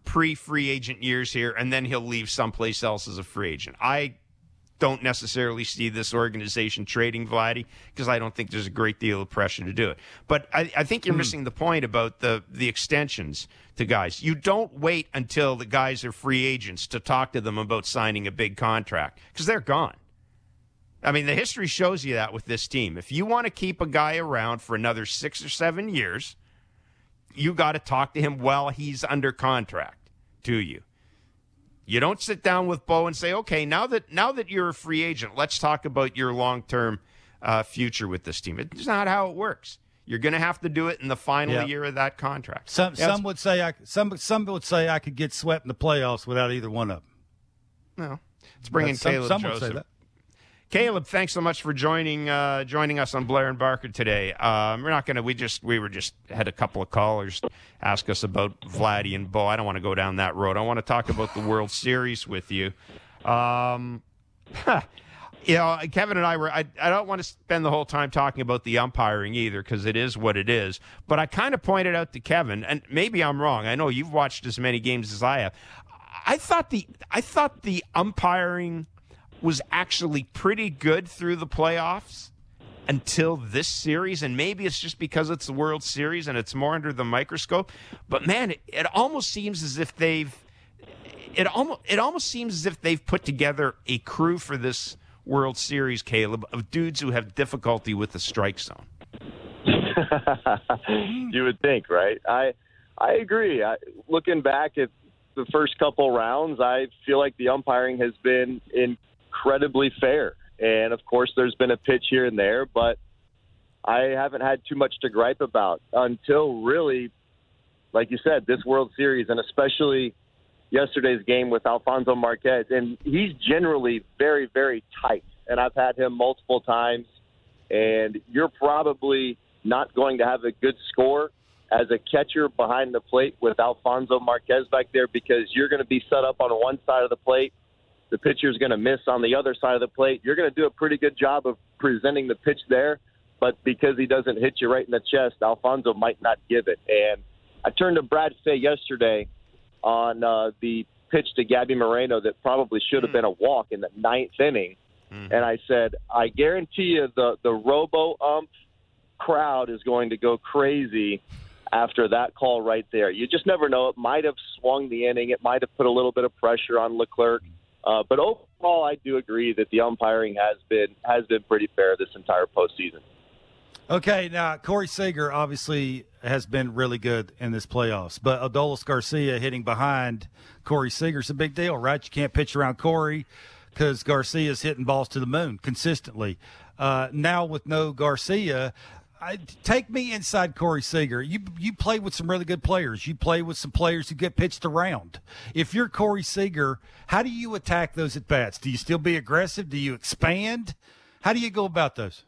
S3: pre-free agent years here, and then he'll leave someplace else as a free agent. I don't necessarily see this organization trading Vladdy because I don't think there's a great deal of pressure to do it. But I, I think you're hmm. missing the point about the the extensions to guys. You don't wait until the guys are free agents to talk to them about signing a big contract because they're gone. I mean, the history shows you that with this team. If you want to keep a guy around for another six or seven years, you got to talk to him while he's under contract to you. You don't sit down with Bo and say, "Okay, now that now that you're a free agent, let's talk about your long term uh, future with this team." It's not how it works. You're going to have to do it in the final
S4: Yeah.
S3: year of that contract.
S4: Some
S3: Yeah,
S4: some would say I some some would say I could get swept in the playoffs without either one of them.
S3: no. it's bringing bring in
S4: Some,
S3: Caleb
S4: some
S3: Joseph. Caleb, thanks so much for joining uh, joining us on Blair and Barker today. Um, we're not going to. We just we were just had a couple of callers ask us about Vladdy and Bo. I don't want to go down that road. I want to talk about the World Series with you. Um, <laughs> you know, Kevin and I were. I, I don't want to spend the whole time talking about the umpiring either because it is what it is. But I kind of pointed out to Kevin, and maybe I'm wrong. I know you've watched as many games as I have. I thought the I thought the umpiring was actually pretty good through the playoffs until this series, and maybe it's just because it's the World Series and it's more under the microscope. But man, it, it almost seems as if they've it almost it almost seems as if they've put together a crew for this World Series, Caleb, of dudes who have difficulty with the strike zone. <laughs>
S8: you would think, right? I I agree. I, looking back at the first couple rounds, I feel like the umpiring has been incredibly fair. And of course, there's been a pitch here and there, but I haven't had too much to gripe about until really, like you said, this World Series, and especially yesterday's game with Alfonso Marquez. And he's generally very, very tight. And I've had him multiple times. And you're probably not going to have a good score as a catcher behind the plate with Alfonso Marquez back there because you're going to be set up on one side of the plate. The pitcher's going to miss on the other side of the plate. You're going to do a pretty good job of presenting the pitch there, but because he doesn't hit you right in the chest, Alfonso might not give it. And I turned to Brad Fay yesterday on uh, the pitch to Gabby Moreno that probably should have been a walk in the ninth inning. And I said, I guarantee you the, the robo ump crowd is going to go crazy after that call right there. You just never know. It might have swung the inning. It might have put a little bit of pressure on Leclerc. Uh, but overall, I do agree that the umpiring has been has been pretty fair this entire postseason.
S4: Okay, now Corey Seager obviously has been really good in this playoffs, but Adolis Garcia hitting behind Corey Seager's a big deal, right? You can't pitch around Corey because Garcia's hitting balls to the moon consistently. Uh, now with no Garcia, I, take me inside Corey Seager. You you play with some really good players. You play with some players who get pitched around. If you're Corey Seager, how do you attack those at bats? Do you still be aggressive? Do you expand? How do you go about those?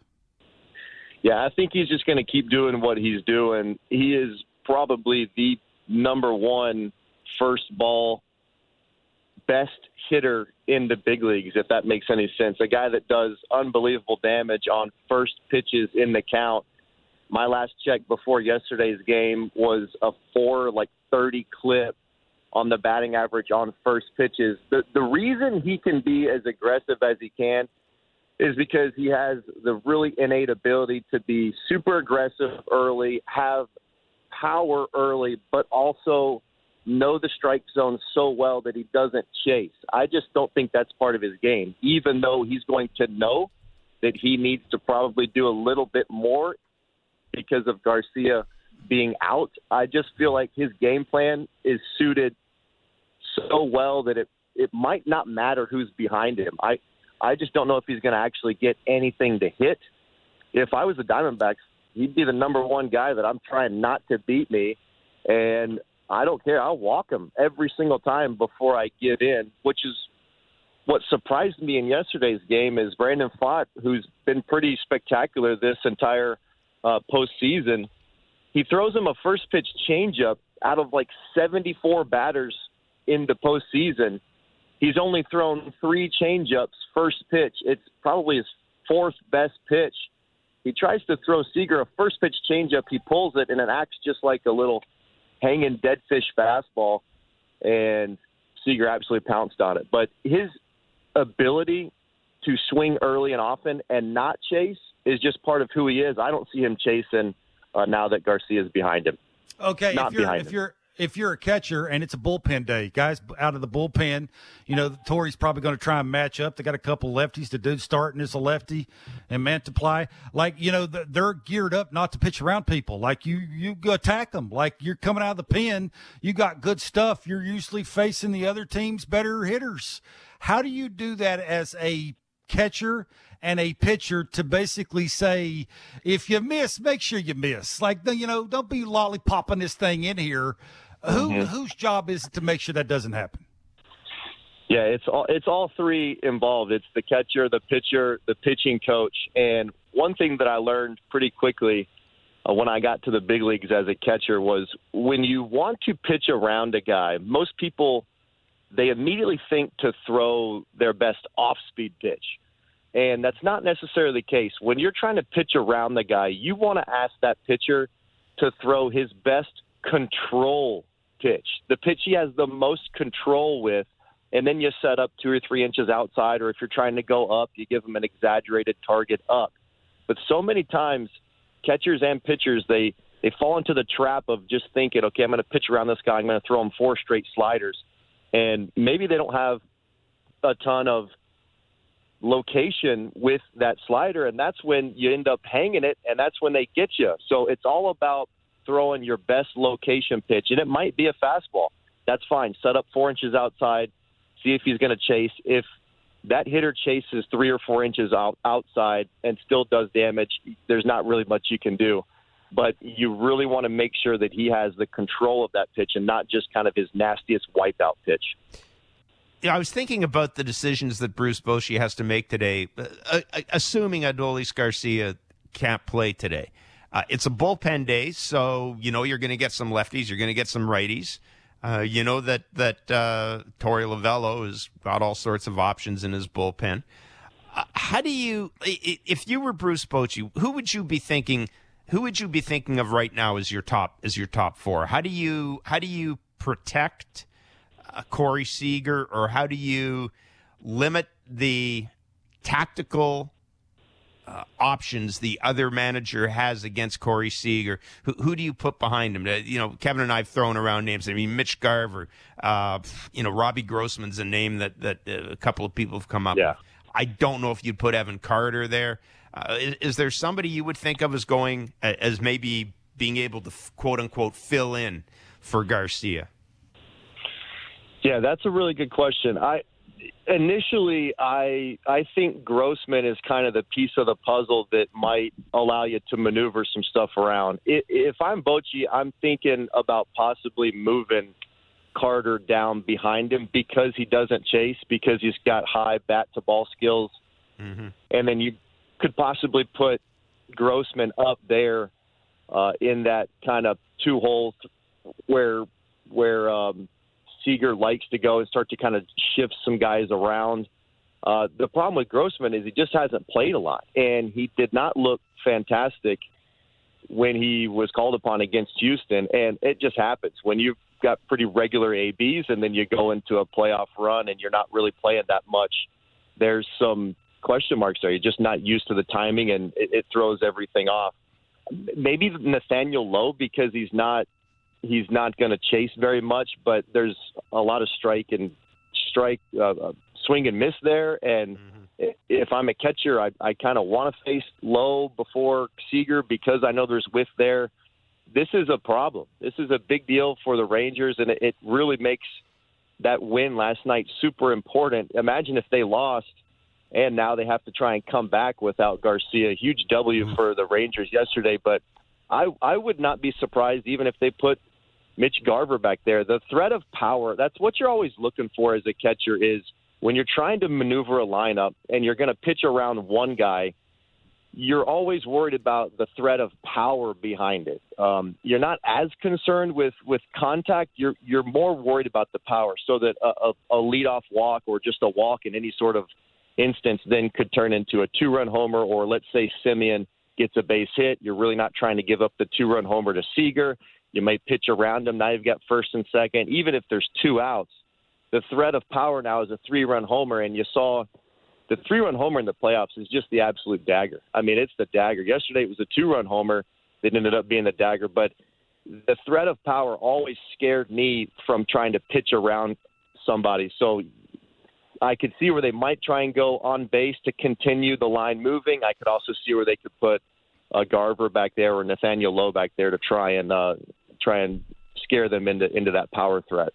S8: Yeah, I think he's just going to keep doing what he's doing. He is probably the number one first ball best hitter in the big leagues, if that makes any sense. A guy that does unbelievable damage on first pitches in the count. My last check before yesterday's game was a four like thirty clip on the batting average on first pitches. The the reason he can be as aggressive as he can is because he has the really innate ability to be super aggressive early, have power early, but also know the strike zone so well that he doesn't chase. I just don't think that's part of his game, even though he's going to know that he needs to probably do a little bit more because of Garcia being out. I just feel like his game plan is suited so well that it it might not matter who's behind him. I I just don't know if he's going to actually get anything to hit. If I was the Diamondbacks, he'd be the number one guy that I'm trying not to beat me, and I don't care. I'll walk him every single time before I give in, which is what surprised me in yesterday's game is Brandon Pfaadt, who's been pretty spectacular this entire uh, postseason. He throws him a first pitch changeup out of like 74 batters in the postseason. He's only thrown three changeups first pitch. It's probably his fourth best pitch. He tries to throw Seager a first pitch changeup. He pulls it, and it acts just like a little hanging dead fish fastball. And Seager absolutely pounced on it. But his ability to swing early and often and not chase is just part of who he is. I don't see him chasing uh, now that Garcia is behind him.
S4: Okay,
S8: Not
S4: if you're if
S8: him.
S4: you're if you're a catcher and it's a bullpen day, guys out of the bullpen, you know Torey's probably going to try and match up. They got a couple lefties. The dude starting is a lefty, and Mantiply, like you know, they're geared up not to pitch around people. Like you, you go attack them. Like you're coming out of the pen, you got good stuff. You're usually facing the other team's better hitters. How do you do that as a catcher and a pitcher to basically say, if you miss, make sure you miss. Like, you know, don't be lollipopping this thing in here. Who whose job is it to make sure that doesn't happen?
S8: Yeah, it's all it's all three involved. It's the catcher, the pitcher, the pitching coach. And one thing that I learned pretty quickly uh, when I got to the big leagues as a catcher was when you want to pitch around a guy, most people they immediately think to throw their best off-speed pitch. And that's not necessarily the case. When you're trying to pitch around the guy, you want to ask that pitcher to throw his best control pitch, the pitch he has the most control with, and then you set up two or three inches outside, or if you're trying to go up, you give him an exaggerated target up. But so many times, catchers and pitchers they they fall into the trap of just thinking, okay, I'm going to pitch around this guy, I'm going to throw him four straight sliders, and maybe they don't have a ton of location with that slider, and that's when you end up hanging it, and that's when they get you. So it's all about throwing your best location pitch, and it might be a fastball. That's fine. Set up four inches outside, see if he's going to chase. If that hitter chases three or four inches out, outside and still does damage, there's not really much you can do. But you really want to make sure that he has the control of that pitch and not just kind of his nastiest wipeout pitch.
S3: You know, I was thinking about the decisions that Bruce Bochy has to make today, uh, uh, assuming Adolis Garcia can't play today. Uh, it's a bullpen day, so you know you're going to get some lefties, you're going to get some righties. Uh, you know that that uh, Torey Lovullo has got all sorts of options in his bullpen. Uh, how do you, if you were Bruce Bochy, who would you be thinking? Who would you be thinking of right now as your top as your top four? How do you how do you protect? Uh, Corey Seager, or how do you limit the tactical uh, options the other manager has against Corey Seager? Who, who do you put behind him? Uh, you know, Kevin and I have thrown around names. I mean, Mitch Garver, uh, you know, Robbie Grossman's a name that that uh, a couple of people have come up.
S8: Yeah.
S3: with. I don't know if you'd put Evan Carter there. Uh, is, is there somebody you would think of as going as maybe being able to quote unquote fill in for Garcia?
S8: Yeah, that's a really good question. I initially I I think Grossman is kind of the piece of the puzzle that might allow you to maneuver some stuff around. If I'm Bochy, I'm thinking about possibly moving Carter down behind him because he doesn't chase because he's got high bat to ball skills, and then you could possibly put Grossman up there uh, in that kind of two holes where where um, Seager likes to go and start to kind of shift some guys around. Uh, the problem with Grossman is he just hasn't played a lot, and he did not look fantastic when he was called upon against Houston. And it just happens when you've got pretty regular ABs, and then you go into a playoff run and you're not really playing that much. There's some question marks there. You're just not used to the timing, and it, it throws everything off. Maybe Nathaniel Lowe because he's not he's not going to chase very much, but there's a lot of strike and strike, uh, uh, swing and miss there. And i if I'm a catcher, I, I kind of want to face Lowe before Seager because I know there's whiff there. this is a problem. This is a big deal for the Rangers, and it, it really makes that win last night super important. Imagine if they lost and now they have to try and come back without Garcia. Huge W mm-hmm. for the Rangers yesterday, but I I would not be surprised even if they put Mitch Garver back there. The threat of power, that's what you're always looking for as a catcher is when you're trying to maneuver a lineup and you're going to pitch around one guy, you're always worried about the threat of power behind it. Um, you're not as concerned with, with contact. You're you're more worried about the power, so that a, a, a leadoff walk or just a walk in any sort of instance then could turn into a two-run homer, or let's say Semien gets a base hit. You're really not trying to give up the two-run homer to Seager. You might pitch around him. Now you've got first and second. Even if there's two outs, the threat of power now is a three-run homer, and you saw the three-run homer in the playoffs is just the absolute dagger. I mean, it's the dagger. Yesterday it was a two-run homer that ended up being the dagger, but the threat of power always scared me from trying to pitch around somebody. So I could see where they might try and go on base to continue the line moving. I could also see where they could put uh, Garver back there or Nathaniel Lowe back there to try and uh, try and scare them into into that power threat.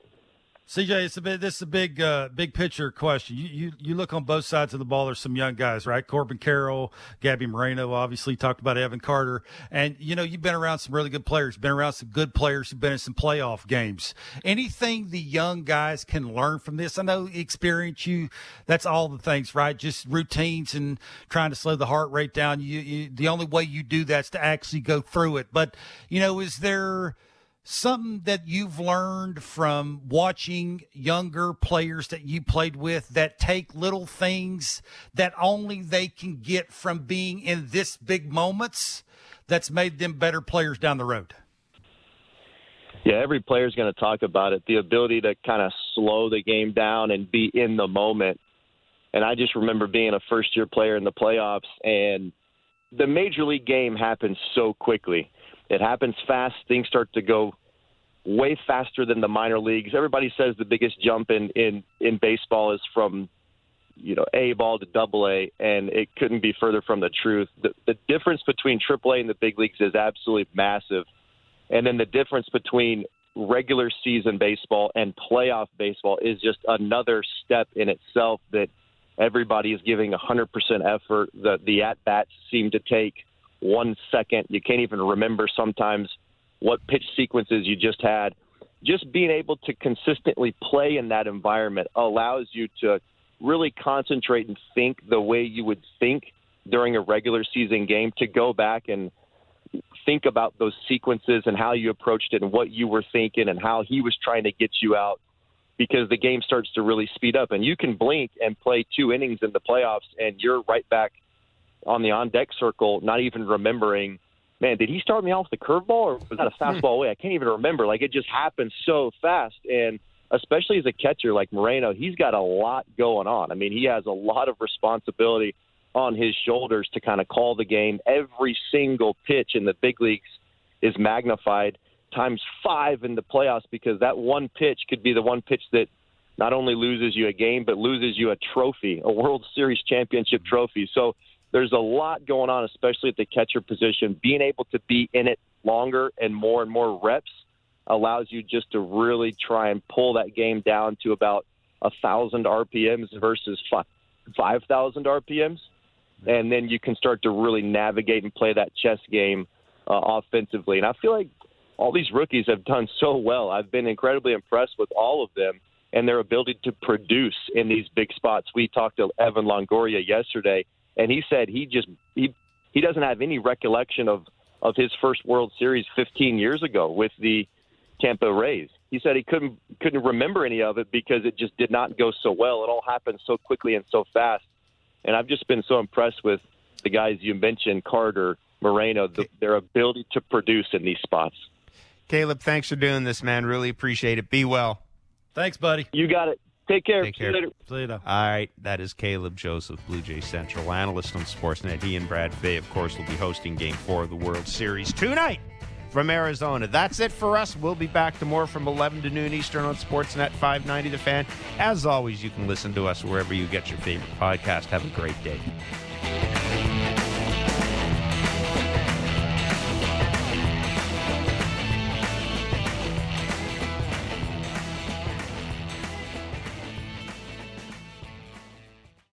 S4: CJ, it's a bit. This is a big, uh, big picture question. You, you, you look on both sides of the ball. There's some young guys, right? Corbin Carroll, Gabby Moreno, obviously talked about Evan Carter, and you know you've been around some really good players. Been around some good players who've been in some playoff games. Anything the young guys can learn from this? I know experience. You, that's all the things, right? Just routines and trying to slow the heart rate down. You, you the only way you do that's to actually go through it. But you know, is there something that you've learned from watching younger players that you played with that take little things that only they can get from being in this big moments that's made them better players down the road?
S8: Yeah, every player is going to talk about it. The ability to kind of slow the game down and be in the moment. And I just remember being a first year player in the playoffs, and the major league game happens so quickly. It happens fast. Things start to go way faster than the minor leagues. Everybody says the biggest jump in in in baseball is from you know A ball to Double A, and it couldn't be further from the truth. The, the difference between Triple A and the big leagues is absolutely massive, and then the difference between regular season baseball and playoff baseball is just another step in itself that everybody is giving 100% effort. The the at bats seem to take one second. You can't even remember sometimes what pitch sequences you just had. Just being able to consistently play in that environment allows you to really concentrate and think the way you would think during a regular season game to go back and think about those sequences and how you approached it and what you were thinking and how he was trying to get you out because the game starts to really speed up and you can blink and play two innings in the playoffs and you're right back on the on deck circle not even remembering man, did he start me off with a curveball or was that a hmm. fastball away? I can't even remember. Like it just happened so fast. And especially as a catcher like Moreno, he's got a lot going on. I mean, he has a lot of responsibility on his shoulders to kind of call the game. Every single pitch in the big leagues is magnified times five in the playoffs because that one pitch could be the one pitch that not only loses you a game but loses you a trophy, a World Series championship trophy. So there's a lot going on, especially at the catcher position. Being able to be in it longer and more and more reps allows you just to really try and pull that game down to about a thousand RPMs versus five thousand RPMs, and then you can start to really navigate and play that chess game uh, offensively. And I feel like all these rookies have done so well. I've been incredibly impressed with all of them and their ability to produce in these big spots. We talked to Evan Longoria yesterday and he said he just he he doesn't have any recollection of of his first World Series 15 years ago with the Tampa Rays. He said he couldn't couldn't remember any of it because it just did not go so well. It all happened so quickly and so fast. And I've just been so impressed with the guys you mentioned, Carter, Moreno, the, their ability to produce in these spots.
S3: Caleb, thanks for doing this, man. Really appreciate it. Be well.
S4: Thanks, buddy.
S8: You got it. Take care. Take care. See you later.
S4: See you later.
S3: All right. That is Caleb Joseph, Blue Jay Central analyst on Sportsnet. He and Brad Fay, of course, will be hosting Game 4 of the World Series tonight from Arizona. That's it for us. We'll be back to more from 11 to noon Eastern on Sportsnet 590 The Fan. As always, you can listen to us wherever you get your favorite podcast. Have a great day.